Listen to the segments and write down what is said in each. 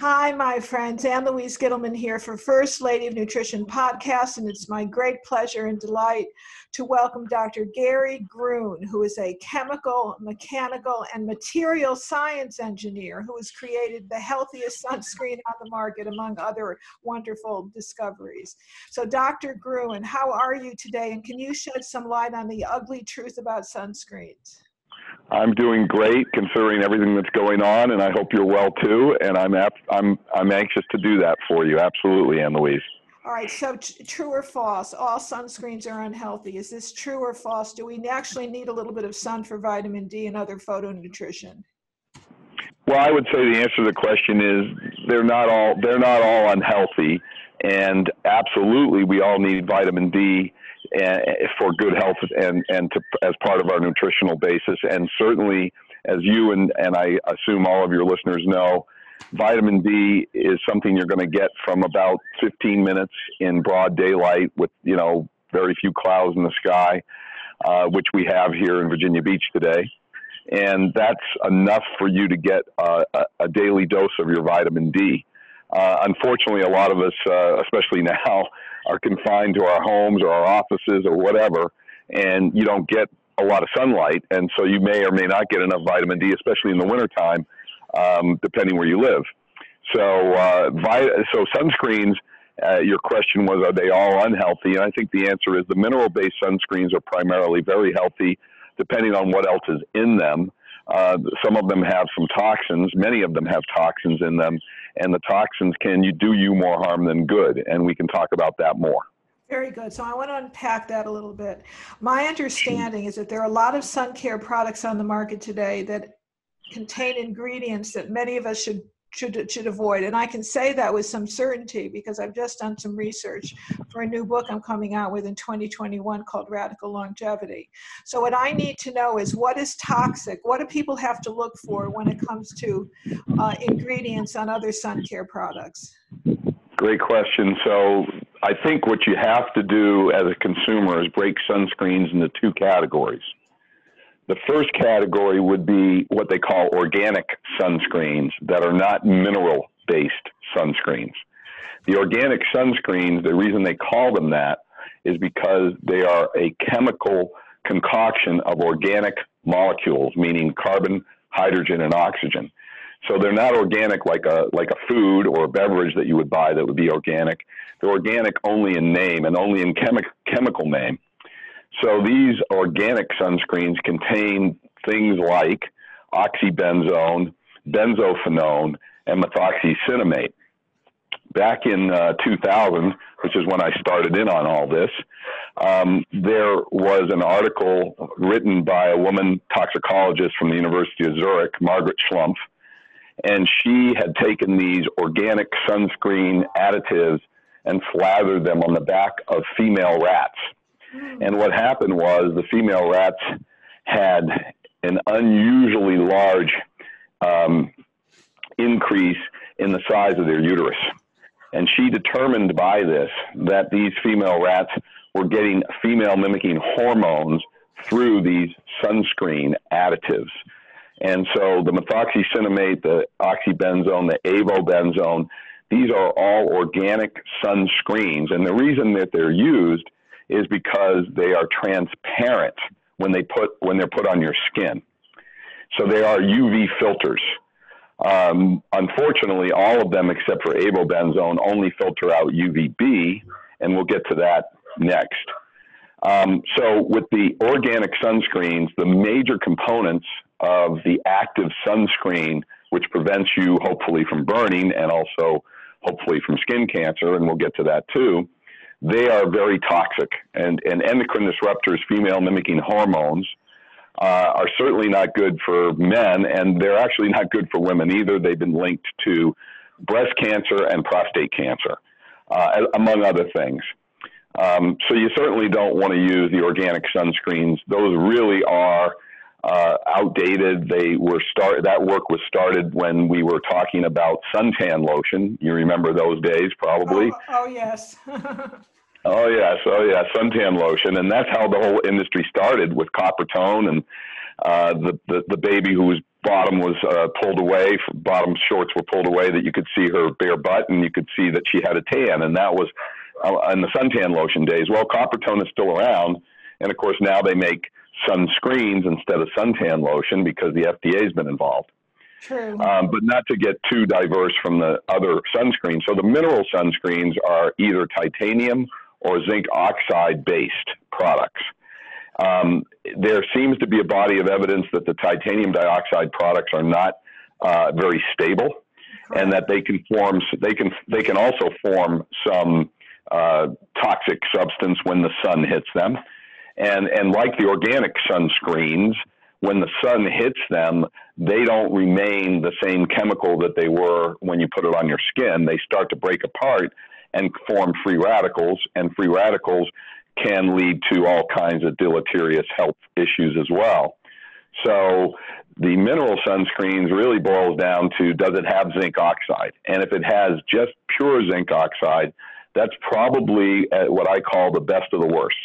Hi, my friends. Ann Louise Gittleman here for First Lady of Nutrition podcast, and it's my great pleasure and delight to welcome Dr. Guerry Grune, who is a chemical, mechanical, and material science engineer who has created the healthiest sunscreen on the market, among other wonderful discoveries. So, Dr. Gruen, how are you today? And can you shed some light on the ugly truth about sunscreens? I'm doing great considering everything that's going on, and I hope you're well too. And I'm I'm I'm anxious to do that for you. Absolutely, Ann Louise. All right. So, t- true or false? All sunscreens are unhealthy. Is this true or false? Do we actually need a little bit of sun for vitamin D and other photonutrition? Well, I would say the answer to the question is they're not all they're not all unhealthy, and absolutely we all need vitamin D and, for good health and, and to, as part of our nutritional basis. And certainly, as you and, and I assume all of your listeners know, vitamin D is something you're going to get from about 15 minutes in broad daylight with, you know, very few clouds in the sky, uh, which we have here in Virginia Beach today. And that's enough for you to get a, a daily dose of your vitamin D. Uh, unfortunately, a lot of us, uh, especially now, are confined to our homes or our offices or whatever, and you don't get a lot of sunlight, and so you may or may not get enough vitamin D, especially in the wintertime, um, depending where you live. So, uh, vi- so sunscreens. Uh, your question was, are they all unhealthy? And I think the answer is the mineral-based sunscreens are primarily very healthy, depending on what else is in them. Uh, some of them have some toxins. Many of them have toxins in them, and the toxins can you do you more harm than good. And we can talk about that more. Very good. So I want to unpack that a little bit. My understanding is that there are a lot of sun care products on the market today that contain ingredients that many of us should should should avoid. And i can say that with some certainty because i've just done some research for a new book i'm coming out with in 2021 called radical longevity. So what i need to know is what is toxic? What do people have to look for when it comes to uh, ingredients on other sun care products? Great question. So i think what you have to do as a consumer is break sunscreens into two categories the first category would be what they call organic sunscreens that are not mineral based sunscreens. The organic sunscreens, the reason they call them that is because they are a chemical concoction of organic molecules, meaning carbon, hydrogen, and oxygen. So they're not organic like a like a food or a beverage that you would buy that would be organic. They're organic only in name and only in chemi- chemical name. So these organic sunscreens contain things like oxybenzone, benzophenone, and methoxycinnamate. Back in uh, 2000, which is when I started in on all this, um, there was an article written by a woman toxicologist from the University of Zurich, Margret Schlumpf, and she had taken these organic sunscreen additives and slathered them on the back of female rats. And what happened was the female rats had an unusually large um, increase in the size of their uterus. And she determined by this that these female rats were getting female mimicking hormones through these sunscreen additives. And so the methoxycinnamate, the oxybenzone, the avobenzone, these are all organic sunscreens. And the reason that they're used is because they are transparent when they put when they're put on your skin. So they are UV filters. Um, unfortunately, all of them except for avobenzone only filter out UVB, and we'll get to that next. Um, so with the organic sunscreens, the major components of the active sunscreen, which prevents you hopefully from burning and also hopefully from skin cancer, and we'll get to that too, they are very toxic. And, and endocrine disruptors, female mimicking hormones, uh, are certainly not good for men, and they're actually not good for women either. They've been linked to breast cancer and prostate cancer, uh, among other things. Um, so you certainly don't want to use the organic sunscreens. Those really are uh, outdated. They were start that work was started when we were talking about suntan lotion. You remember those days, probably. Oh, oh yes. oh yes, oh yeah, suntan lotion, and that's how the whole industry started with Coppertone and uh, the, the the baby whose bottom was uh, pulled away, bottom shorts were pulled away that you could see her bare butt and you could see that she had a tan. And that was uh, in the suntan lotion days. Well, Coppertone is still around. And of course, now they make sunscreens instead of suntan lotion because the FDA has been involved. True. Um, but not to get too diverse from the other sunscreens. So the mineral sunscreens are either titanium or zinc oxide based products. Um, there seems to be a body of evidence that the titanium dioxide products are not uh, very stable, Correct. and that they can form. They can. They can also form some uh, toxic substance when the sun hits them, and and like the organic sunscreens, when the sun hits them, they don't remain the same chemical that they were when you put it on your skin. They start to break apart and form free radicals, and free radicals can lead to all kinds of deleterious health issues as well. So the mineral sunscreens really boils down to does it have zinc oxide? And if it has just pure zinc oxide, that's probably uh, what I call the best of the worst.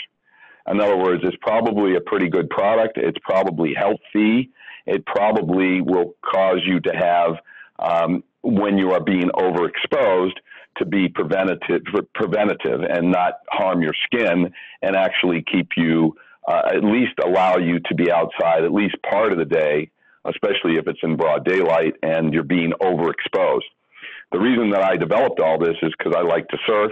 In other words, it's probably a pretty good product. It's probably healthy. It probably will cause you to have, um, when you are being overexposed, to be preventative, preventative and not harm your skin and actually keep you, uh, at least allow you to be outside at least part of the day, especially if it's in broad daylight and you're being overexposed. The reason that I developed all this is because I like to surf.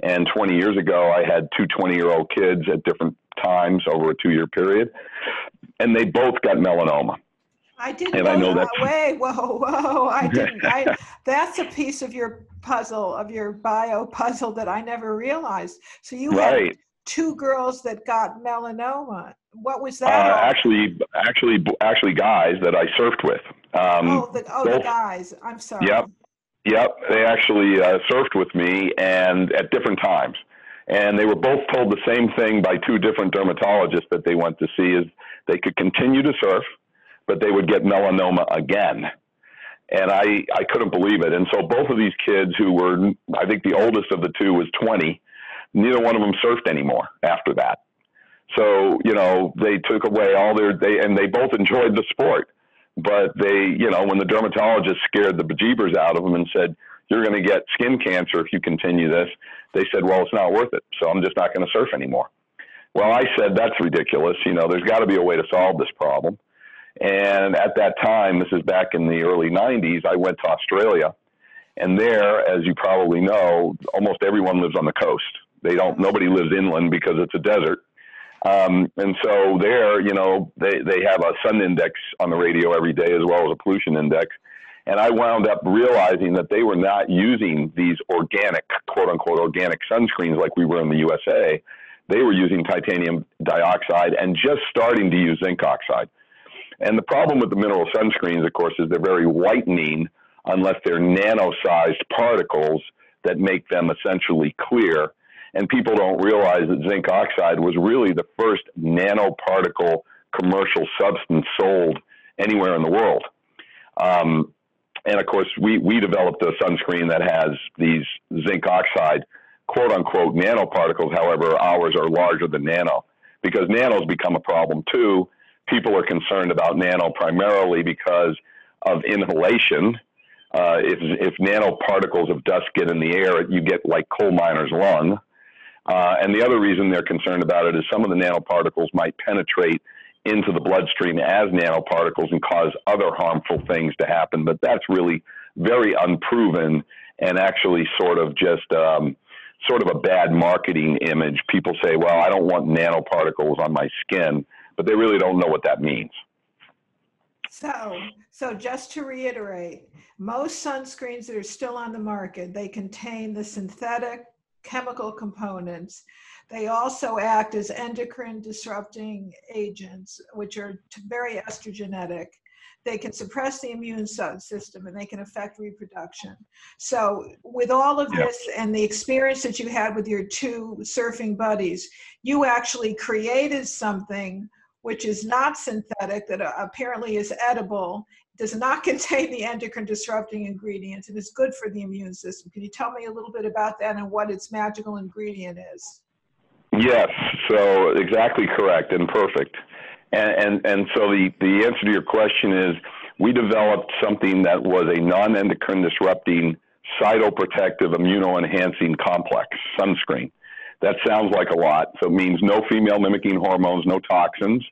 And 20 years ago, I had two 20 year old kids at different times over a two year period, and they both got melanoma. I didn't and know, I know that way. Whoa, whoa! I didn't. I, that's a piece of your puzzle, of your bio puzzle, that I never realized. So you right. had two girls that got melanoma. What was that? Uh, actually, actually, actually, guys that I surfed with. Um, oh, the, oh, both, the guys. I'm sorry. Yep, yep. They actually uh, surfed with me, and at different times. And they were both told the same thing by two different dermatologists that they went to see: is they could continue to surf but they would get melanoma again. And I, I couldn't believe it. And so both of these kids who were, I think the oldest of the two was 20, neither one of them surfed anymore after that. So, you know, they took away all their, they, and they both enjoyed the sport. But they, you know, when the dermatologist scared the bejeebers out of them and said, you're going to get skin cancer if you continue this, they said, well, it's not worth it. So I'm just not going to surf anymore. Well, I said, that's ridiculous. You know, there's got to be a way to solve this problem. And at that time, this is back in the early 90s, I went to Australia. And there, as you probably know, almost everyone lives on the coast. They don't, nobody lives inland because it's a desert. Um, and so there, you know, they, they have a sun index on the radio every day as well as a pollution index. And I wound up realizing that they were not using these organic, quote unquote, organic sunscreens like we were in the USA. They were using titanium dioxide and just starting to use zinc oxide. And the problem with the mineral sunscreens, of course, is they're very whitening unless they're nano-sized particles that make them essentially clear. And people don't realize that zinc oxide was really the first nanoparticle commercial substance sold anywhere in the world. Um, and of course, we, we developed a sunscreen that has these zinc oxide, quote unquote, nanoparticles. However, ours are larger than nano because nanos become a problem too people are concerned about nano primarily because of inhalation. Uh, if, if nanoparticles of dust get in the air, you get like coal miner's lung. Uh, and the other reason they're concerned about it is some of the nanoparticles might penetrate into the bloodstream as nanoparticles and cause other harmful things to happen. But that's really very unproven and actually sort of just um, sort of a bad marketing image. People say, well, I don't want nanoparticles on my skin but they really don't know what that means. So, so just to reiterate, most sunscreens that are still on the market, they contain the synthetic chemical components. They also act as endocrine disrupting agents, which are very estrogenic. They can suppress the immune system and they can affect reproduction. So, with all of this and the experience that you had with your two surfing buddies, you actually created something which is not synthetic, that uh, apparently is edible, does not contain the endocrine disrupting ingredients, and is good for the immune system. Can you tell me a little bit about that and what its magical ingredient is? Yes, so exactly correct and perfect. And, and, and so the, the answer to your question is we developed something that was a non-endocrine disrupting cytoprotective immunoenhancing complex sunscreen. That sounds like a lot. So it means no female mimicking hormones, no toxins,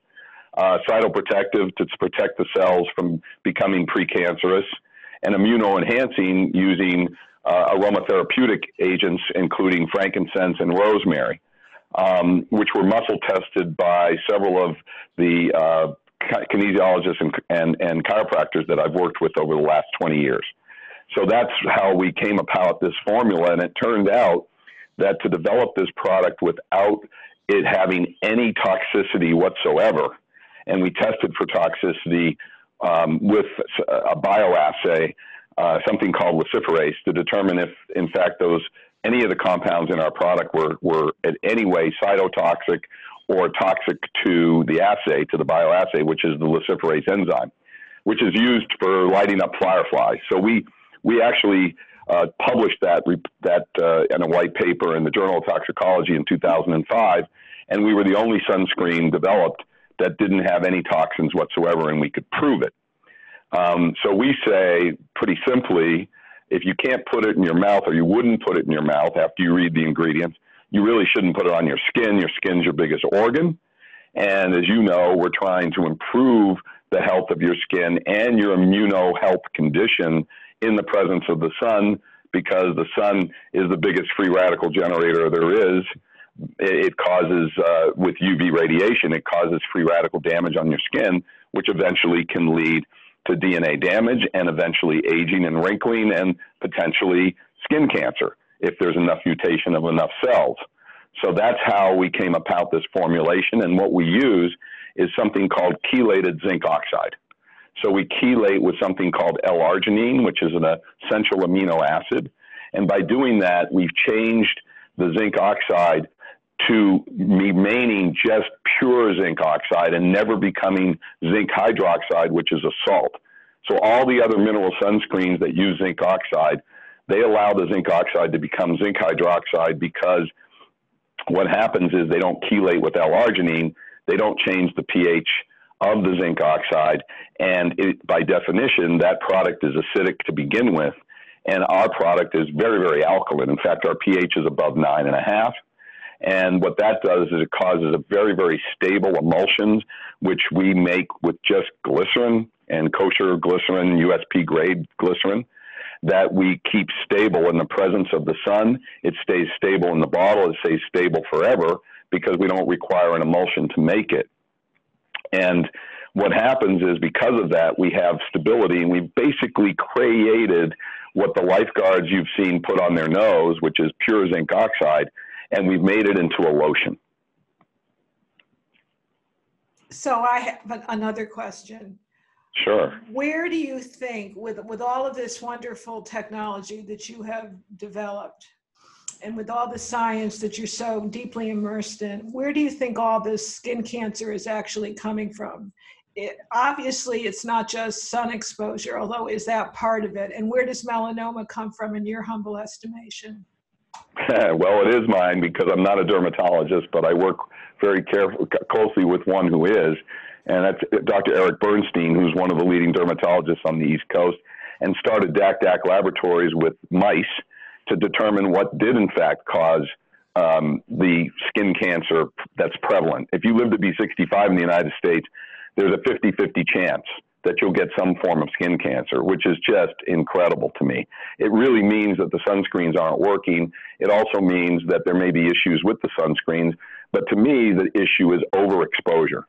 uh, cytoprotective to protect the cells from becoming precancerous, and immunoenhancing using uh, aromatherapeutic agents, including frankincense and rosemary, um, which were muscle tested by several of the uh, kinesiologists and, and, and chiropractors that I've worked with over the last 20 years. So that's how we came about this formula. And it turned out that to develop this product without it having any toxicity whatsoever, and we tested for toxicity um, with a bioassay, uh, something called luciferase, to determine if, in fact, those any of the compounds in our product were, were in any way cytotoxic or toxic to the assay, to the bioassay, which is the luciferase enzyme, which is used for lighting up fireflies. So we we actually uh, published that that uh, in a white paper in the Journal of Toxicology in 2005, and we were the only sunscreen developed that didn't have any toxins whatsoever, and we could prove it. Um, so we say pretty simply, if you can't put it in your mouth, or you wouldn't put it in your mouth after you read the ingredients, you really shouldn't put it on your skin. Your skin's your biggest organ. And as you know, we're trying to improve the health of your skin and your immuno health condition in the presence of the sun because the sun is the biggest free radical generator there is. It causes, uh, with UV radiation, it causes free radical damage on your skin, which eventually can lead to DNA damage and eventually aging and wrinkling and potentially skin cancer if there's enough mutation of enough cells. So that's how we came about this formulation. And what we use is something called chelated zinc oxide. So we chelate with something called L-arginine, which is an essential amino acid. And by doing that, we've changed the zinc oxide to remaining just pure zinc oxide and never becoming zinc hydroxide, which is a salt. So all the other mineral sunscreens that use zinc oxide they allow the zinc oxide to become zinc hydroxide because what happens is they don't chelate with L-arginine, they don't change the pH of the zinc oxide, and it, by definition, that product is acidic to begin with, and our product is very, very alkaline. In fact, our pH is above nine and a half. And what that does is it causes a very, very stable emulsions, which we make with just glycerin and kosher glycerin, USP grade glycerin that we keep stable in the presence of the sun. It stays stable in the bottle. It stays stable forever because we don't require an emulsion to make it. And what happens is because of that, we have stability and we've basically created what the lifeguards you've seen put on their nose, which is pure zinc oxide, and we've made it into a lotion. So I have another question. Sure. Where do you think, with, with all of this wonderful technology that you have developed, and with all the science that you're so deeply immersed in, where do you think all this skin cancer is actually coming from? It, obviously, it's not just sun exposure, although is that part of it? And where does melanoma come from in your humble estimation? well, it is mine because I'm not a dermatologist, but I work very carefully, closely with one who is and that's Dr. Eric Bernstein, who's one of the leading dermatologists on the East Coast, and started DAC DAC laboratories with mice to determine what did in fact cause um, the skin cancer that's prevalent. If you live to be 65 in the United States, there's a 50 50 chance that you'll get some form of skin cancer, which is just incredible to me. It really means that the sunscreens aren't working. It also means that there may be issues with the sunscreens. But to me, the issue is overexposure.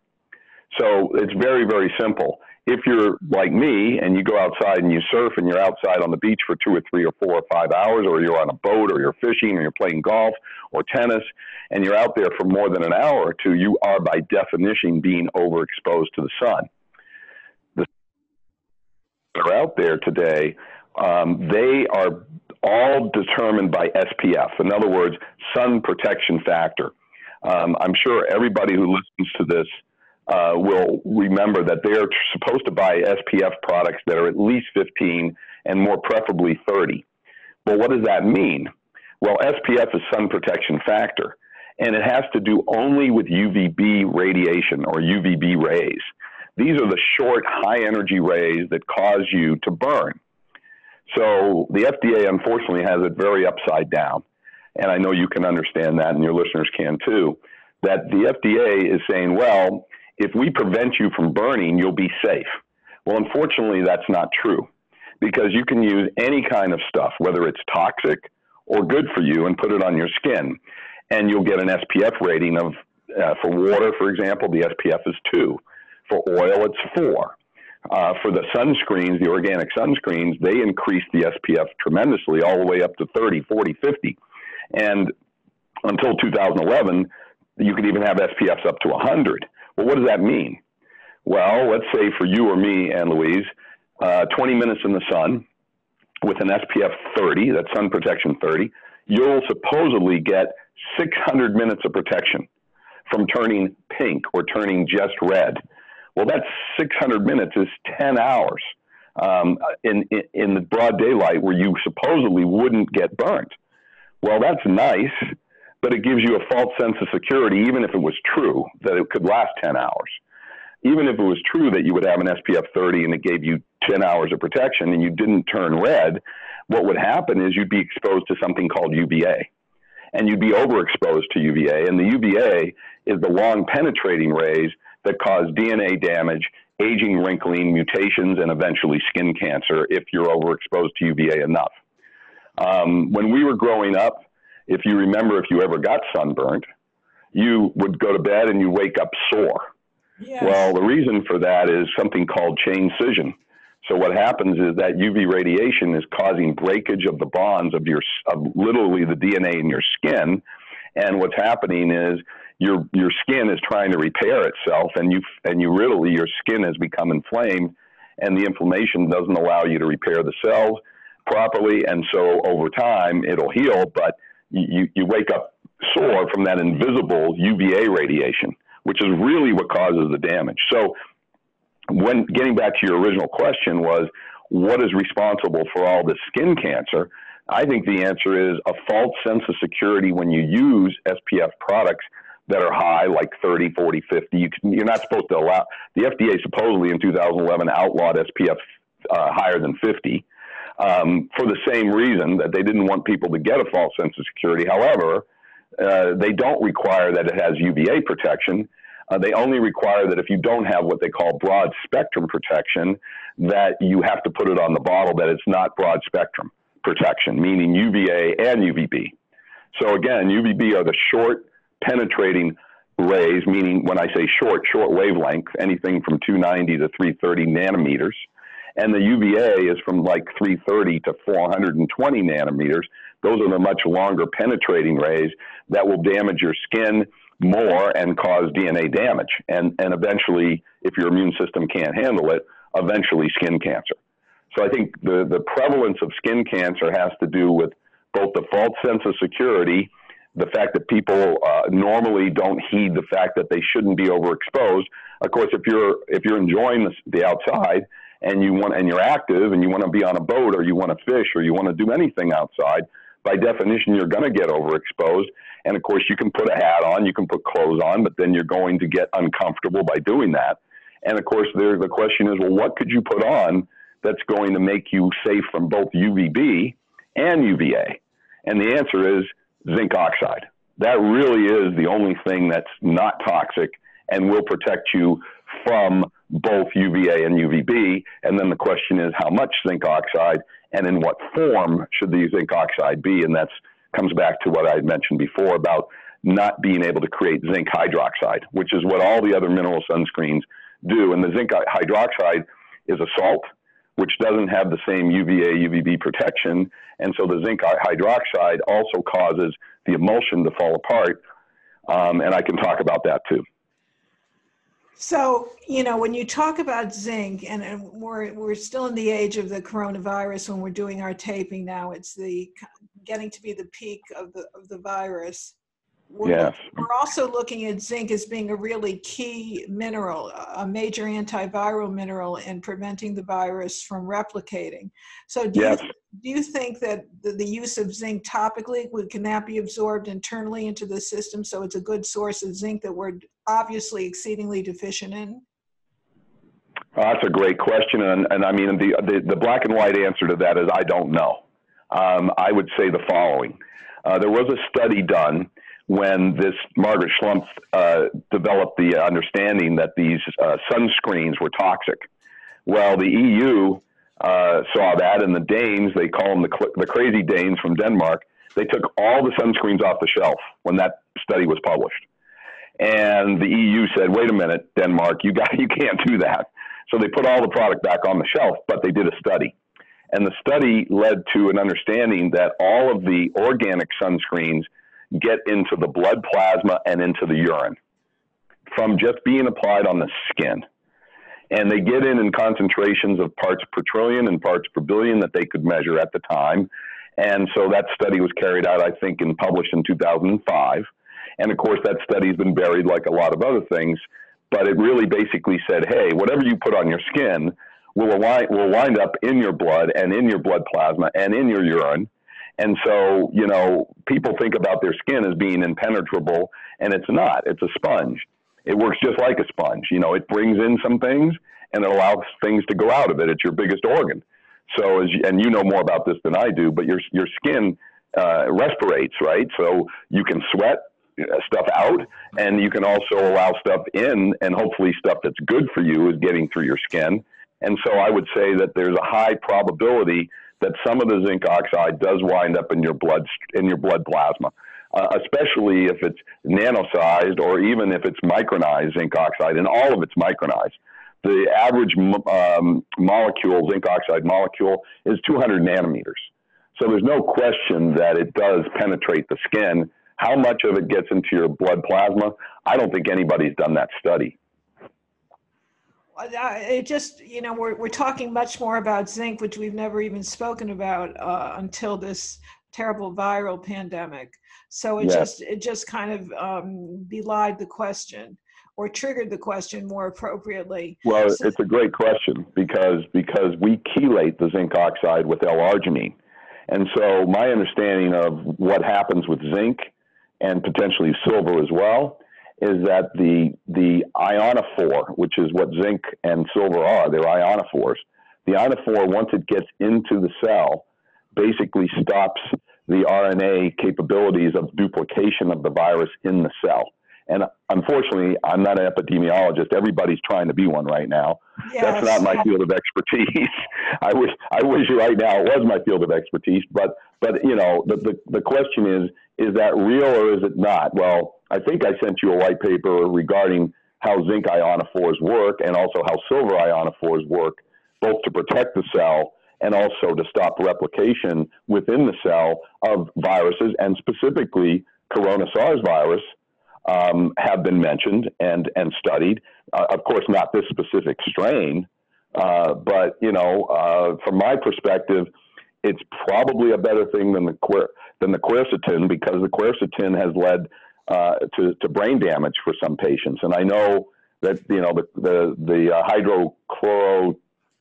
So it's very, very simple. If you're like me and you go outside and you surf and you're outside on the beach for two or three or four or five hours, or you're on a boat or you're fishing or you're playing golf or tennis, and you're out there for more than an hour or two, you are by definition being overexposed to the sun. That are out there today, um, they are all determined by SPF. In other words, sun protection factor. Um, I'm sure everybody who listens to this uh, will remember that they are supposed to buy SPF products that are at least 15 and more preferably 30. Well, what does that mean? Well, SPF is sun protection factor, and it has to do only with UVB radiation or UVB rays. These are the short, high energy rays that cause you to burn. So the FDA unfortunately has it very upside down. And I know you can understand that and your listeners can too. That the FDA is saying, well, if we prevent you from burning, you'll be safe. Well, unfortunately, that's not true because you can use any kind of stuff, whether it's toxic or good for you, and put it on your skin. And you'll get an SPF rating of, uh, for water, for example, the SPF is two. For oil, it's four. Uh, for the sunscreens, the organic sunscreens, they increase the SPF tremendously, all the way up to 30, 40, 50. And until 2011, you could even have SPFs up to 100. Well, what does that mean? Well, let's say for you or me, Ann Louise, uh, 20 minutes in the sun with an SPF 30, that's sun protection 30, you'll supposedly get 600 minutes of protection from turning pink or turning just red. Well, that's 600 minutes is 10 hours um, in, in, in the broad daylight where you supposedly wouldn't get burnt. Well, that's nice, but it gives you a false sense of security, even if it was true that it could last 10 hours. Even if it was true that you would have an SPF 30 and it gave you 10 hours of protection and you didn't turn red, what would happen is you'd be exposed to something called UVA. And you'd be overexposed to UVA. And the UVA is the long penetrating rays that cause DNA damage, aging, wrinkling, mutations, and eventually skin cancer if you're overexposed to UVA enough. Um, when we were growing up, if you remember, if you ever got sunburned, you would go to bed and you wake up sore. Yes. Well, the reason for that is something called chain scission. So what happens is that UV radiation is causing breakage of the bonds of your of literally the DNA in your skin, and what's happening is your your skin is trying to repair itself, and you and you really your skin has become inflamed, and the inflammation doesn't allow you to repair the cells properly, and so over time it'll heal, but you you wake up sore from that invisible UVA radiation, which is really what causes the damage. So when getting back to your original question was what is responsible for all this skin cancer? I think the answer is a false sense of security when you use SPF products that are high, like 30, 40, 50. You are not supposed to allow, the FDA supposedly in 2011 outlawed SPF uh, higher than 50 um, for the same reason that they didn't want people to get a false sense of security. However, uh, they don't require that it has UVA protection. Uh, they only require that if you don't have what they call broad spectrum protection, that you have to put it on the bottle that it's not broad spectrum protection, meaning UVA and UVB. So again, UVB are the short penetrating rays, meaning when I say short, short wavelength, anything from 290 to 330 nanometers. And the UVA is from like 330 to 420 nanometers. Those are the much longer penetrating rays that will damage your skin more and cause DNA damage. And, and eventually, if your immune system can't handle it, eventually skin cancer. So I think the, the prevalence of skin cancer has to do with both the false sense of security, the fact that people uh, normally don't heed the fact that they shouldn't be overexposed. Of course, if you're if you're enjoying the, the outside and you want and you're active and you want to be on a boat or you want to fish or you want to do anything outside, by definition, you're going to get overexposed. And of course, you can put a hat on, you can put clothes on, but then you're going to get uncomfortable by doing that. And of course, there, the question is, well, what could you put on that's going to make you safe from both UVB and UVA? And the answer is zinc oxide. That really is the only thing that's not toxic and will protect you from both UVA and UVB. And then the question is how much zinc oxide and in what form should the zinc oxide be? And that comes back to what I had mentioned before about not being able to create zinc hydroxide, which is what all the other mineral sunscreens do. And the zinc hydroxide is a salt, which doesn't have the same UVA, UVB protection. And so the zinc hydroxide also causes the emulsion to fall apart. Um, and I can talk about that too. So, you know, when you talk about zinc, and, and, we're, we're still in the age of the coronavirus when we're doing our taping now, it's the getting to be the peak of the, of the virus. We're, yes. we're also looking at zinc as being a really key mineral, a major antiviral mineral in preventing the virus from replicating. So do, yes. you, do you think that the, the use of zinc topically, can that be absorbed internally into the system so it's a good source of zinc that we're obviously exceedingly deficient in? Uh, that's a great question, and, and I mean the, the, the black and white answer to that is I don't know. Um, I would say the following: uh, there was a study done when this Margret Schlumpf uh, developed the understanding that these uh, sunscreens were toxic. Well, the EU uh, saw that, and the Danes, they call them the, the crazy Danes from Denmark, they took all the sunscreens off the shelf when that study was published. And the EU said, wait a minute, Denmark, you, got, you can't do that. So they put all the product back on the shelf, but they did a study. And the study led to an understanding that all of the organic sunscreens get into the blood plasma and into the urine from just being applied on the skin. And they get in in concentrations of parts per trillion and parts per billion that they could measure at the time. And so that study was carried out, I think, and published in 2005. And of course, that study's been buried like a lot of other things. But it really basically said, hey, whatever you put on your skin will wind, will wind up in your blood and in your blood plasma and in your urine. And so, you know, people think about their skin as being impenetrable, and it's not. It's a sponge. It works just like a sponge. You know, it brings in some things and it allows things to go out of it. It's your biggest organ. So, as you, and you know more about this than I do, but your your skin uh, respirates, right? So you can sweat uh, stuff out, and you can also allow stuff in, and hopefully stuff that's good for you is getting through your skin. And so I would say that there's a high probability that some of the zinc oxide does wind up in your blood in your blood plasma, uh, especially if it's nanosized or even if it's micronized zinc oxide, and all of it's micronized. The average um, molecule, zinc oxide molecule, is 200 nanometers. So there's no question that it does penetrate the skin. How much of it gets into your blood plasma? I don't think anybody's done that study it just you know we're, we're talking much more about zinc which we've never even spoken about uh, until this terrible viral pandemic. So it yes. just it just kind of um, belied the question or triggered the question more appropriately. Well so, it's a great question because because we chelate the zinc oxide with l-arginine. And so my understanding of what happens with zinc and potentially silver as well is that the the ionophore, which is what zinc and silver are, they're ionophores. The ionophore, once it gets into the cell, basically stops the RNA capabilities of duplication of the virus in the cell. And unfortunately, I'm not an epidemiologist. Everybody's trying to be one right now. Yes. That's not my field of expertise. I wish I wish right now it was my field of expertise. But but you know the, the the question is is that real or is it not? Well, I think I sent you a white paper regarding how zinc ionophores work and also how silver ionophores work, both to protect the cell and also to stop replication within the cell of viruses, and specifically corona SARS virus um, have been mentioned and, and studied. Uh, of course, not this specific strain, uh, but you know, uh, from my perspective, it's probably a better thing than the quer- than the quercetin because the quercetin has led uh, to, to brain damage for some patients. And I know that you know the the, the uh,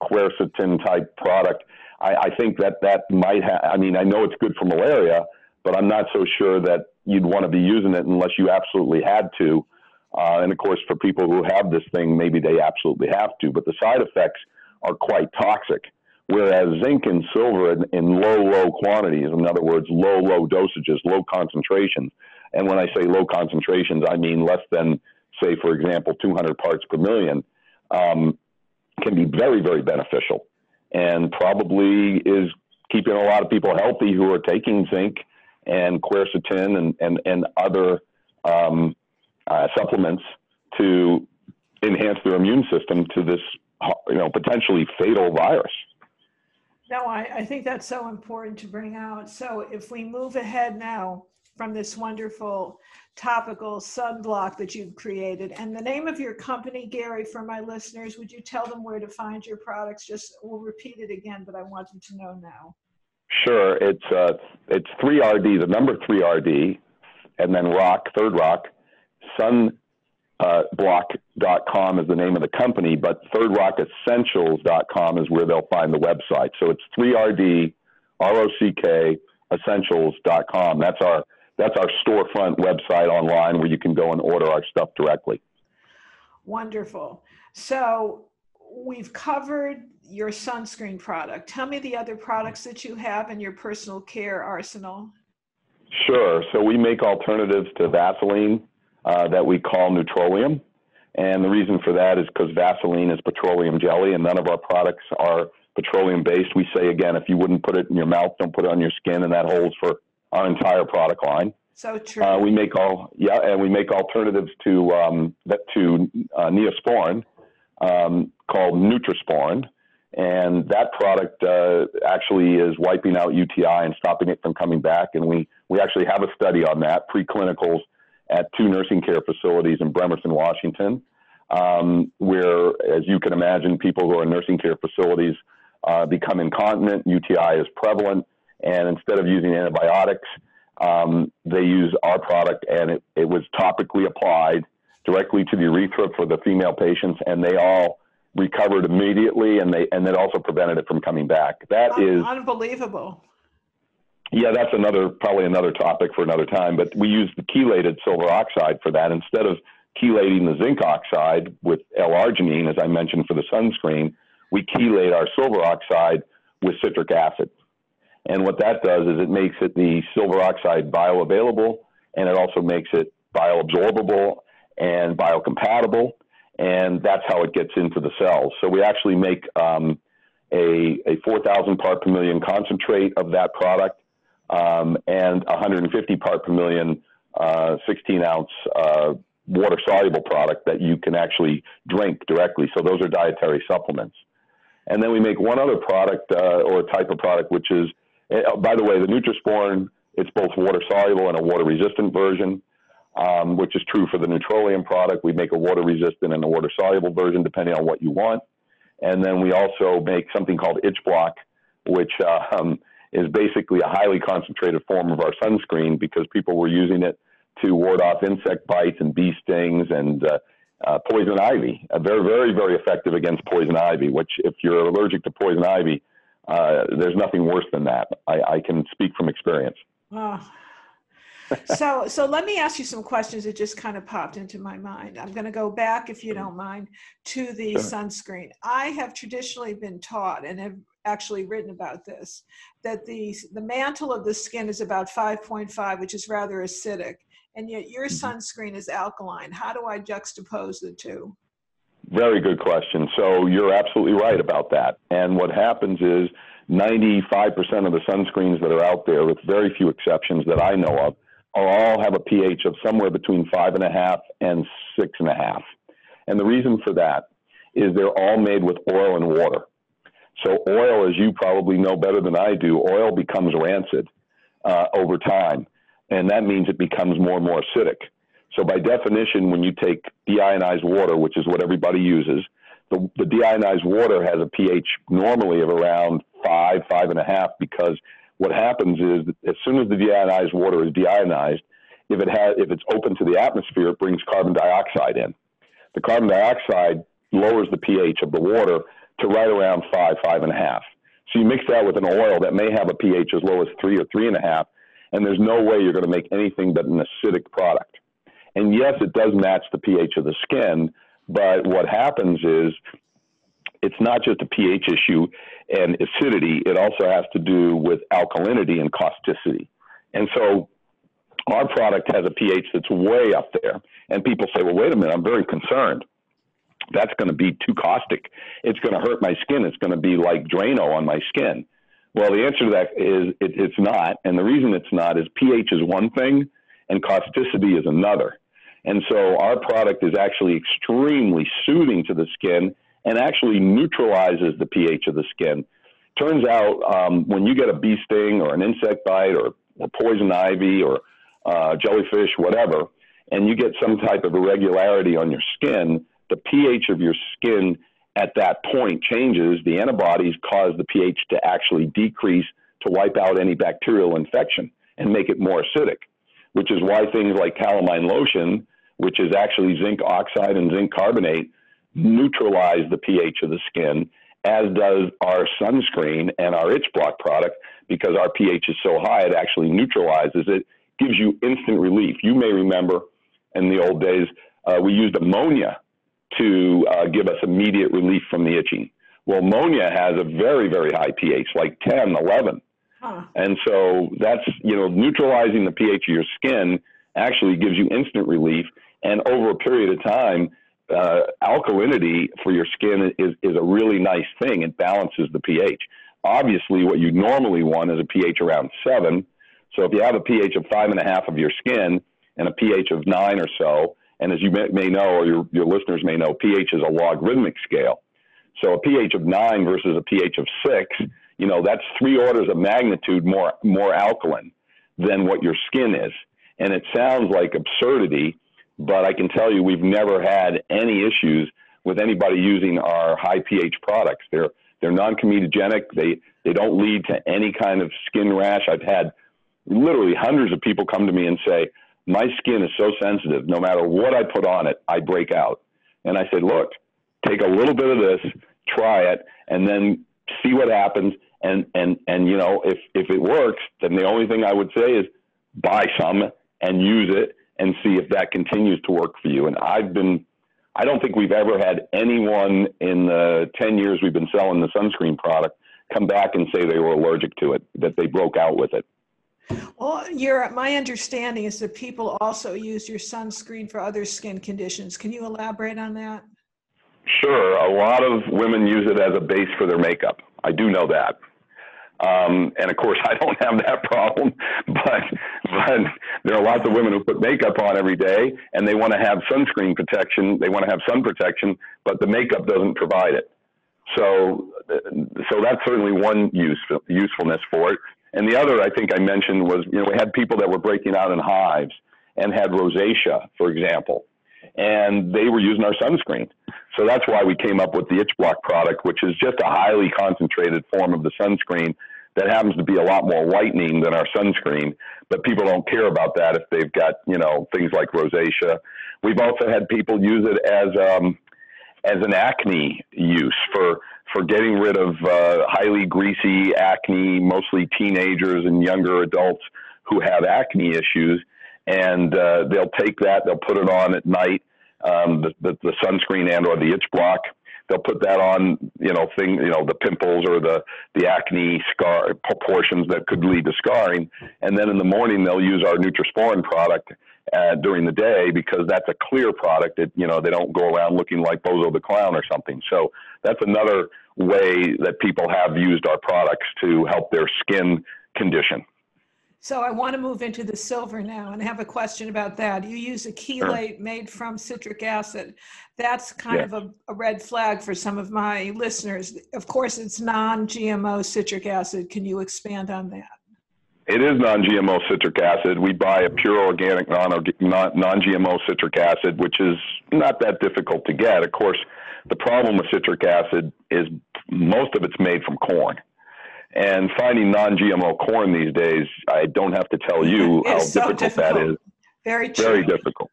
hydrochloroquercetin type product. I, I think that that might have. I mean, I know it's good for malaria, but I'm not so sure that you'd want to be using it unless you absolutely had to. Uh, and of course, for people who have this thing, maybe they absolutely have to. But the side effects are quite toxic. Whereas zinc and silver in, in low, low quantities, in other words, low, low dosages, low concentrations, and when I say low concentrations, I mean less than, say, for example, 200 parts per million, um, can be very, very beneficial and probably is keeping a lot of people healthy who are taking zinc and quercetin and, and, and other um, uh, supplements to enhance their immune system to this you know potentially fatal virus. No, I, I think that's so important to bring out. So if we move ahead now from this wonderful topical sunblock that you've created. And the name of your company, Guerry, for my listeners, would you tell them where to find your products? Just we'll repeat it again, but I want them to know now. Sure. It's uh, it's 3RD, the number 3RD, and then Rock, Third Rock, Sunblock.com uh, is the name of the company, but Third Rock Essentials.com is where they'll find the website. So it's 3RD, R O C K, essentials.com. That's our that's our storefront website online where you can go and order our stuff directly. Wonderful. So we've covered your sunscreen product. Tell me the other products that you have in your personal care arsenal. Sure. So we make alternatives to Vaseline uh, that we call Neutrolium. And the reason for that is because Vaseline is petroleum jelly, and none of our products are petroleum based. We say again, if you wouldn't put it in your mouth, don't put it on your skin, and that holds for our entire product line. So true. Uh, we make all yeah, and we make alternatives to um, that to uh, Neosporin um, called Nutrisporin, and that product uh, actually is wiping out UTI and stopping it from coming back. And we we actually have a study on that, preclinicals at two nursing care facilities in Bremerton, Washington, um, where, as you can imagine, people who are in nursing care facilities uh, become incontinent. UTI is prevalent, and instead of using antibiotics, um, they use our product, and it, it was topically applied directly to the urethra for the female patients, and they all recovered immediately, and they and it also prevented it from coming back. That Un- is unbelievable. yeah, that's another probably another topic for another time. But we use the chelated silver oxide for that instead of chelating the zinc oxide with L-arginine, as I mentioned for the sunscreen. We chelate our silver oxide with citric acid, and what that does is it makes it the silver oxide bioavailable, and it also makes it bioabsorbable and biocompatible, and that's how it gets into the cells. So we actually make um, a, a 4,000 part per million concentrate of that product um, and 150 part per million uh, 16 ounce uh, water soluble product that you can actually drink directly. So those are dietary supplements. And then we make one other product uh, or type of product, which is, uh, by the way, the Nutrisporin, it's both water soluble and a water resistant version, um, which is true for the Neutrolium product. We make a water resistant and a water soluble version depending on what you want. And then we also make something called Itch Block, which um, is basically a highly concentrated form of our sunscreen because people were using it to ward off insect bites and bee stings and uh, uh, poison ivy. Uh, very, very, very effective against poison ivy. Which, if you're allergic to poison ivy, uh, there's nothing worse than that. I, I can speak from experience. Oh. So so let me ask you some questions that just kind of popped into my mind i'm going to go back if you don't mind to the Sure. sunscreen i have traditionally been taught and have actually written about this that the the mantle of the skin is about 5.5 which is rather acidic and yet your Mhm. sunscreen is alkaline how do i juxtapose the two Very good question. So you're absolutely right about that. And what happens is 95% of the sunscreens that are out there, with very few exceptions that I know of, are all have a pH of somewhere between five and a half and six and a half. And the reason for that is they're all made with oil and water. So oil, as you probably know better than I do, oil becomes rancid uh, over time, and that means it becomes more and more acidic. So by definition, when you take deionized water, which is what everybody uses, the, the deionized water has a pH normally of around five, five and a half, because what happens is as soon as the deionized water is deionized, if it has, if it's open to the atmosphere, it brings carbon dioxide in. The carbon dioxide lowers the pH of the water to right around five, five and a half. So you mix that with an oil that may have a pH as low as three or three and a half, and there's no way you're going to make anything but an acidic product. And yes, it does match the pH of the skin, but what happens is it's not just a pH issue and acidity, it also has to do with alkalinity and causticity. And so our product has a pH that's way up there. And people say, well, wait a minute, I'm very concerned. That's going to be too caustic. It's going to hurt my skin. It's going to be like Drano on my skin. Well, the answer to that is it, it's not. And the reason it's not is pH is one thing and causticity is another. And so our product is actually extremely soothing to the skin and actually neutralizes the pH of the skin. Turns out um, when you get a bee sting or an insect bite or, poison ivy or uh, jellyfish, whatever, and you get some type of irregularity on your skin, the pH of your skin at that point changes. The antibodies cause the pH to actually decrease to wipe out any bacterial infection and make it more acidic, which is why things like calamine lotion, which is actually zinc oxide and zinc carbonate, neutralize the pH of the skin, as does our sunscreen and our itch block product, because our pH is so high, it actually neutralizes it, gives you instant relief. You may remember in the old days, uh, we used ammonia to uh, give us immediate relief from the itching. Well, ammonia has a very, very high pH, like 10, 11. Huh. And so that's, you know, neutralizing the pH of your skin actually gives you instant relief. And over a period of time, uh, alkalinity for your skin is, is a really nice thing. It balances the pH. Obviously, what you normally want is a pH around seven. So if you have a pH of five and a half of your skin and a pH of nine or so, and as you may, may know, or your, your listeners may know, pH is a logarithmic scale. So a pH of nine versus a pH of six, you know, that's three orders of magnitude more, more alkaline than what your skin is. And it sounds like absurdity, but I can tell you we've never had any issues with anybody using our high pH products. They're, they're non-comedogenic. They, they don't lead to any kind of skin rash. I've had literally hundreds of people come to me and say, my skin is so sensitive. No matter what I put on it, I break out. And I said, look, take a little bit of this, try it, and then see what happens. And, and, and, you know, if, if it works, then the only thing I would say is buy some and use it and see if that continues to work for you. And I've been, I don't think we've ever had anyone in the 10 years we've been selling the sunscreen product come back and say they were allergic to it, that they broke out with it. Well, your, my understanding is that people also use your sunscreen for other skin conditions. Can you elaborate on that? Sure. A lot of women use it as a base for their makeup. I do know that. Um, and of course, I don't have that problem, but but there are lots of women who put makeup on every day, and they want to have sunscreen protection. They want to have sun protection, but the makeup doesn't provide it. So so that's certainly one use usefulness for it. And the other, I think I mentioned, was you know we had people that were breaking out in hives and had rosacea, for example, and they were using our sunscreen. So that's why we came up with the Itch Block product, which is just a highly concentrated form of the sunscreen that happens to be a lot more whitening than our sunscreen. But people don't care about that if they've got you know things like rosacea. We've also had people use it as um, as an acne use for for getting rid of uh, highly greasy acne, mostly teenagers and younger adults who have acne issues. And uh, they'll take that, they'll put it on at night, um, the, the, the sunscreen and or the itch block. They'll put that on, you know, thing, you know, the pimples or the the acne scar proportions that could lead to scarring. And then in the morning, they'll use our Nutrisporin product uh, during the day because that's a clear product that you know they don't go around looking like Bozo the Clown or something. So that's another way that people have used our products to help their skin condition. So I want to move into the silver now and have a question about that. You use a chelate sure. made from citric acid. That's kind of a, a, red flag for some of my listeners. Of course, it's non-GMO citric acid. Can you expand on that? It is non-GMO citric acid. We buy a pure organic non-GMO citric acid, which is not that difficult to get. Of course, the problem with citric acid is most of it's made from corn. And finding non-GMO corn these days, I don't have to tell you how so difficult, difficult, that is. Very true. Very difficult.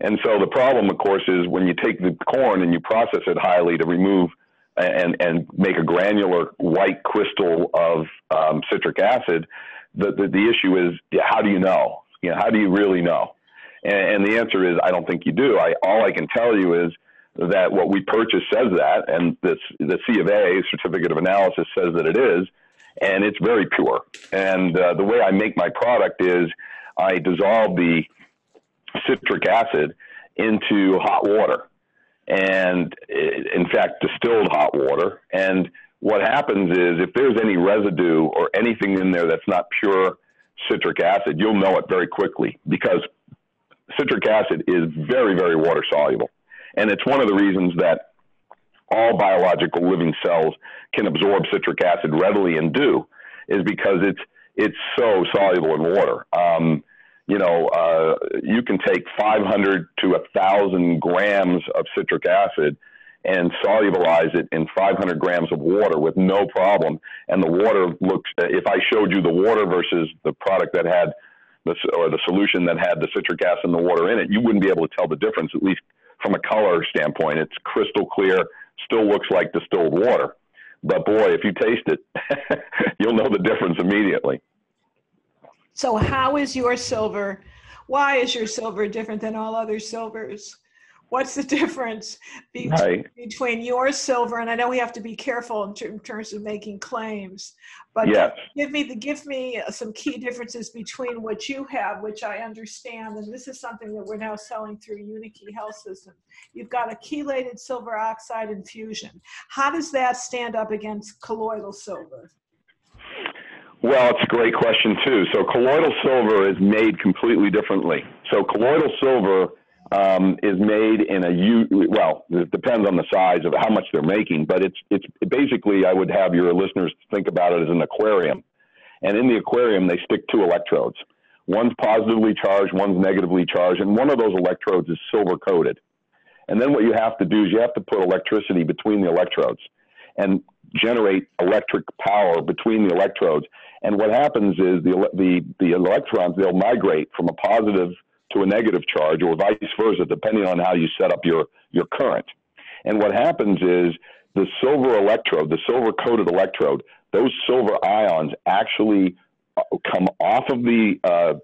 And so the problem, of course, is when you take the corn and you process it highly to remove and, and make a granular white crystal of um, citric acid, the, the, the issue is how do you know? You know, how do you really know? And, and the answer is I don't think you do. I, all I can tell you is that what we purchase says that, and this, the C of A certificate of analysis says that it is, and it's very pure. And uh, the way I make my product is I dissolve the citric acid into hot water, and in fact, distilled hot water. And what happens is if there's any residue or anything in there that's not pure citric acid, you'll know it very quickly because citric acid is very, very water soluble. And it's one of the reasons that all biological living cells can absorb citric acid readily and do is because it's it's so soluble in water. Um, you know, uh, you can take 500 to 1,000 grams of citric acid and solubilize it in 500 grams of water with no problem. And the water looks, if I showed you the water versus the product that had the, or the solution that had the citric acid and the water in it, you wouldn't be able to tell the difference, at least from a color standpoint. It's crystal clear, still looks like distilled water. But boy, if you taste it, you'll know the difference immediately. So, how is your silver? Why is your silver different than all other silvers? What's the difference be- Right. between your silver and I know we have to be careful in, in terms of making claims, but Yes. give me the give me uh, some key differences between what you have, which I understand, and this is something that we're now selling through Unikey Health System. You've got a chelated silver oxide infusion. How does that stand up against colloidal silver? Well, it's a great question too. So colloidal silver is made completely differently. So colloidal silver um, is made in a u. Well, it depends on the size of how much they're making, but it's it's basically I would have your listeners think about it as an aquarium, and in the aquarium they stick two electrodes. One's positively charged, one's negatively charged, and one of those electrodes is silver coated. And then what you have to do is you have to put electricity between the electrodes and generate electric power between the electrodes. And what happens is the, the, the electrons, they'll migrate from a positive to a negative charge or vice versa, depending on how you set up your, your current. And what happens is the silver electrode, the silver coated electrode, those silver ions actually uh, come off of the uh,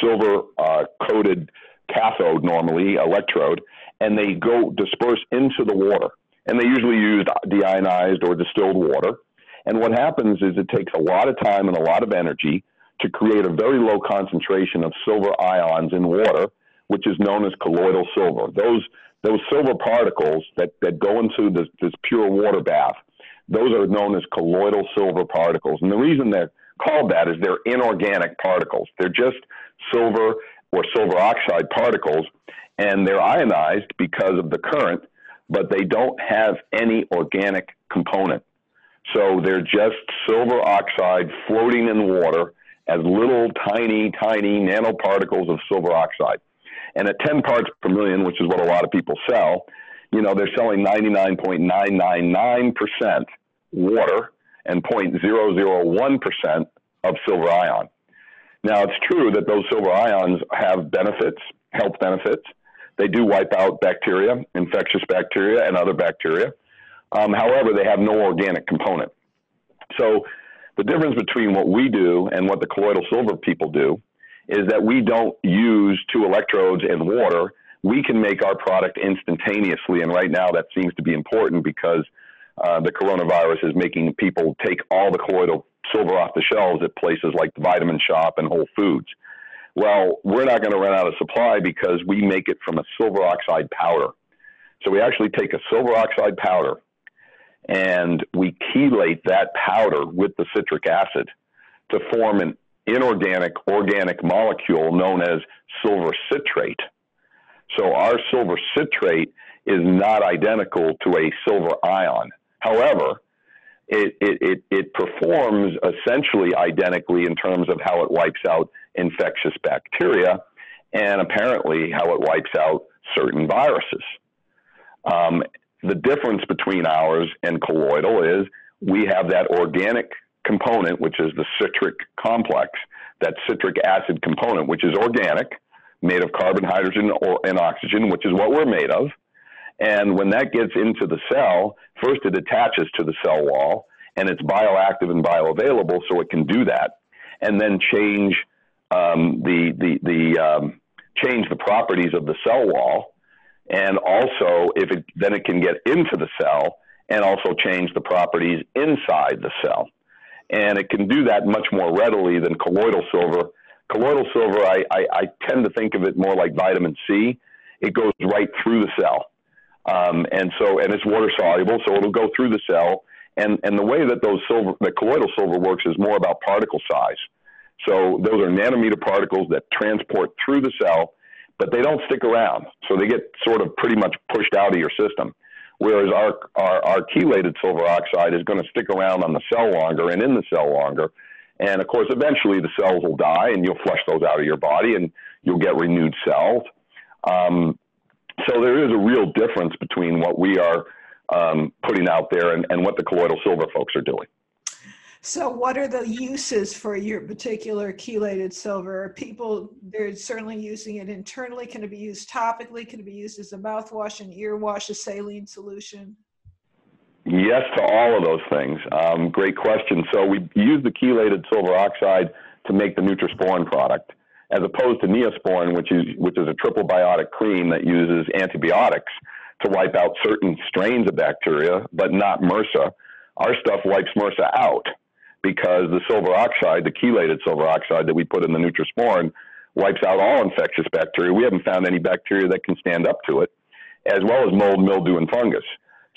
silver uh, coated cathode, normally electrode, and they go disperse into the water. And they usually use deionized or distilled water. And what happens is it takes a lot of time and a lot of energy to create a very low concentration of silver ions in water, which is known as colloidal silver. Those those silver particles that, that go into this, this pure water bath, those are known as colloidal silver particles. And the reason they're called that is they're inorganic particles. They're just silver or silver oxide particles, and they're ionized because of the current, but they don't have any organic component. So they're just silver oxide floating in water as little tiny, tiny nanoparticles of silver oxide. And at 10 parts per million, which is what a lot of people sell, you know, they're selling 99.999% water and 0.001% of silver ion. Now, it's true that those silver ions have benefits, health benefits. They do wipe out bacteria, infectious bacteria, and other bacteria. Um, however, they have no organic component. So, the difference between what we do and what the colloidal silver people do is that we don't use two electrodes and water. We can make our product instantaneously, and right now that seems to be important because uh, the coronavirus is making people take all the colloidal silver off the shelves at places like the Vitamin Shoppe and Whole Foods. Well, we're not going to run out of supply because we make it from a silver oxide powder. So we actually take a silver oxide powder and we chelate that powder with the citric acid to form an inorganic organic molecule known as silver citrate. So our silver citrate is not identical to a silver ion. However, it, it, it, it performs essentially identically in terms of how it wipes out infectious bacteria and apparently how it wipes out certain viruses. Um, the difference between ours and colloidal is we have that organic component, which is the citric complex, that citric acid component, which is organic, made of carbon, hydrogen, or, and oxygen, which is what we're made of. And when that gets into the cell, first it attaches to the cell wall and it's bioactive and bioavailable, so it can do that, and then change um, the the the um, change the properties of the cell wall, and also if it then it can get into the cell and also change the properties inside the cell, and it can do that much more readily than colloidal silver. Colloidal silver, I, I, I tend to think of it more like vitamin C. It goes right through the cell. Um, and so, and it's water soluble, so it'll go through the cell. And, and the way that those silver, the colloidal silver works is more about particle size. So those are nanometer particles that transport through the cell, but they don't stick around. So they get sort of pretty much pushed out of your system. Whereas our, our, our chelated silver oxide is going to stick around on the cell longer and in the cell longer. And of course, eventually the cells will die and you'll flush those out of your body and you'll get renewed cells. Um, so there is a real difference between what we are um, putting out there and, and what the colloidal silver folks are doing. So, what are the uses for your particular chelated silver? Are people, they're certainly using it internally. Can it be used topically? Can it be used as a mouthwash, an ear wash, a saline solution? Yes, to all of those things. Um, great question. So, we use the chelated silver oxide to make the Nutrisporin product. as opposed to Neosporin, which is which is a triple biotic cream that uses antibiotics to wipe out certain strains of bacteria, but not MRSA. Our stuff wipes MRSA out because the silver oxide, the chelated silver oxide that we put in the Nutrisporin, wipes out all infectious bacteria. We haven't found any bacteria that can stand up to it, as well as mold, mildew, and fungus.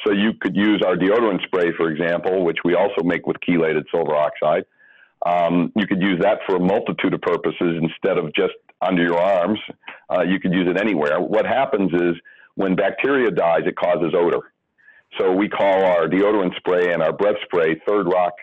So you could use our deodorant spray, for example, which we also make with chelated silver oxide. Um, you could use that for a multitude of purposes instead of just under your arms. Uh, you could use it anywhere. What happens is when bacteria dies, it causes odor. So we call our deodorant spray and our breath spray Third Rock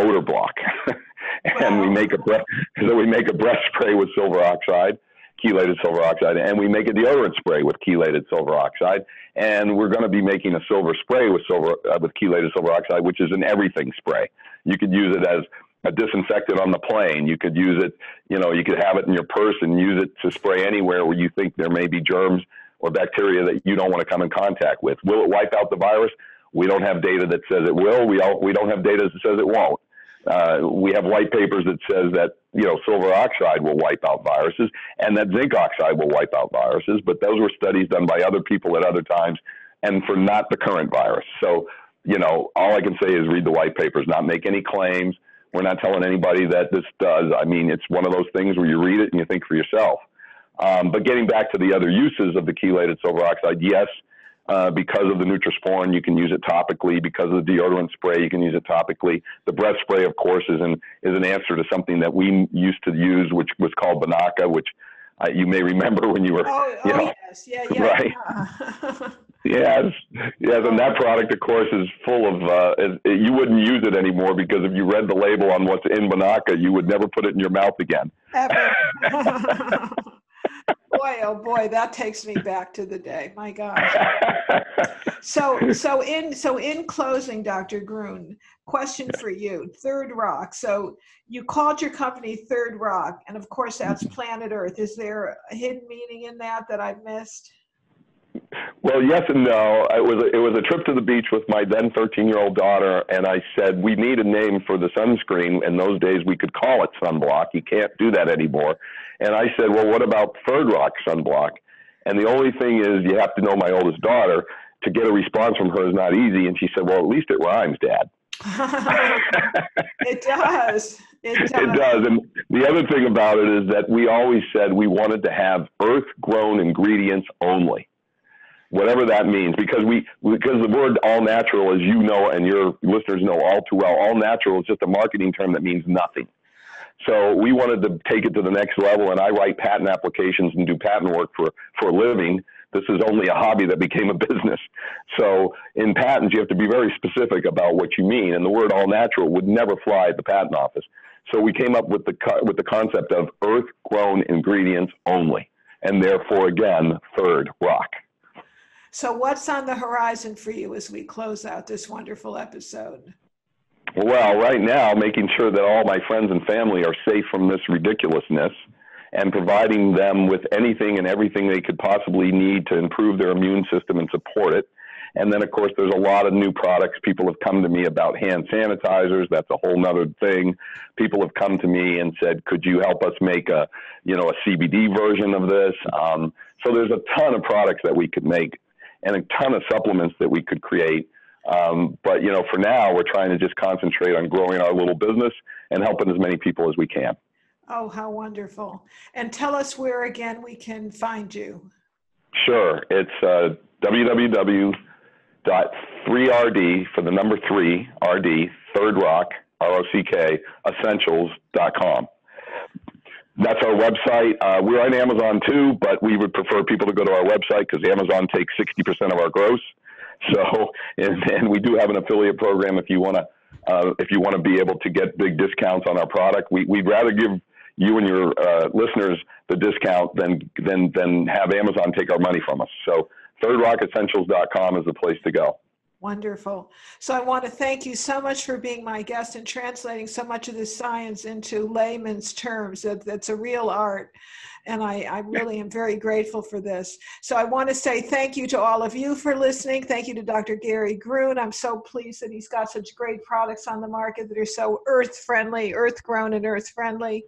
odor block, and wow. we make a breath so we make a breath spray with silver oxide, chelated silver oxide, and we make a deodorant spray with chelated silver oxide, and we're going to be making a silver spray with silver uh, with chelated silver oxide, which is an everything spray. You could use it as a disinfectant on the plane. You could use it, you know, you could have it in your purse and use it to spray anywhere where you think there may be germs or bacteria that you don't want to come in contact with. Will it wipe out the virus? We don't have data that says it will. We all, we don't have data that says it won't. Uh, we have white papers that says that you know silver oxide will wipe out viruses and that zinc oxide will wipe out viruses, but those were studies done by other people at other times and for not the current virus. So you know all I can say is read the white papers, not make any claims. We're not telling anybody that this does. I mean, it's one of those things where you read it and you think for yourself. Um, but getting back to the other uses of the chelated silver oxide, yes, uh, because of the Nutrisporin, you can use it topically. Because of the deodorant spray, you can use it topically. The breath spray, of course, is an is an answer to something that we used to use, which was called Binaca, which uh, you may remember when you were, oh, you oh, know, yes, yeah, yeah, right. Yeah. yes, yes, and that product, of course, is full of. Uh, it, it, you wouldn't use it anymore because if you read the label on what's in Binaca, you would never put it in your mouth again. Ever. boy, oh boy, that takes me back to the day. My gosh. so, so in so in closing, Dr. Grune, question for you. Third Rock. So you called your company Third Rock, and of course that's mm-hmm. planet Earth. Is there a hidden meaning in that that I've missed? Well, yes and no. It was a, it was a trip to the beach with my then 13 year old daughter, and I said we need a name for the sunscreen. In those days, we could call it sunblock. You can't do that anymore. And I said, well, what about Third Rock sunblock? And the only thing is, you have to know my oldest daughter. To get a response from her is not easy. And she said, well, at least it rhymes, Dad. it does. It does. It does. And the other thing about it is that we always said we wanted to have earth grown ingredients only whatever that means, because we because the word all natural, as you know and your listeners know all too well, all natural is just a marketing term that means nothing. So we wanted to take it to the next level, and I write patent applications and do patent work for for a living. This is only a hobby that became a business. So in patents, you have to be very specific about what you mean, and the word all natural would never fly at the patent office. So we came up with the with the concept of earth grown ingredients only, and therefore again, third rock. So, what's on the horizon for you as we close out this wonderful episode? Well, right now, making sure that all my friends and family are safe from this ridiculousness and providing them with anything and everything they could possibly need to improve their immune system and support it. And then, of course, there's a lot of new products. People have come to me about hand sanitizers. That's a whole nother thing. People have come to me and said, "Could you help us make a, you know, a CBD version of this?" Um, so there's a ton of products that we could make and a ton of supplements that we could create. Um, but you know, for now, we're trying to just concentrate on growing our little business and helping as many people as we can. Oh, how wonderful! And tell us where again we can find you. Sure, it's uh, www.3rd for the number three rd third rock r o c k essentials.com that's our website. Uh, we're on Amazon too, but we would prefer people to go to our website because Amazon takes 60% of our gross. So, and, and we do have an affiliate program if you want to, uh, if you want to be able to get big discounts on our product. We, we'd rather give you and your uh, listeners the discount than, than, than have Amazon take our money from us. So, thirdrockessentials.com is the place to go. Wonderful. So I want to thank you so much for being my guest and translating so much of this science into layman's terms. That, that's a real art. And I, I really am very grateful for this. So I want to say thank you to all of you for listening. Thank you to Dr. Guerry Grune. I'm so pleased that he's got such great products on the market that are so earth friendly, earth grown, and earth friendly.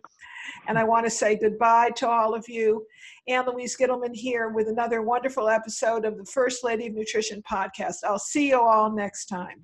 And I want to say goodbye to all of you. Ann Louise Gittleman here with another wonderful episode of the First Lady of Nutrition podcast. I'll see you all next time.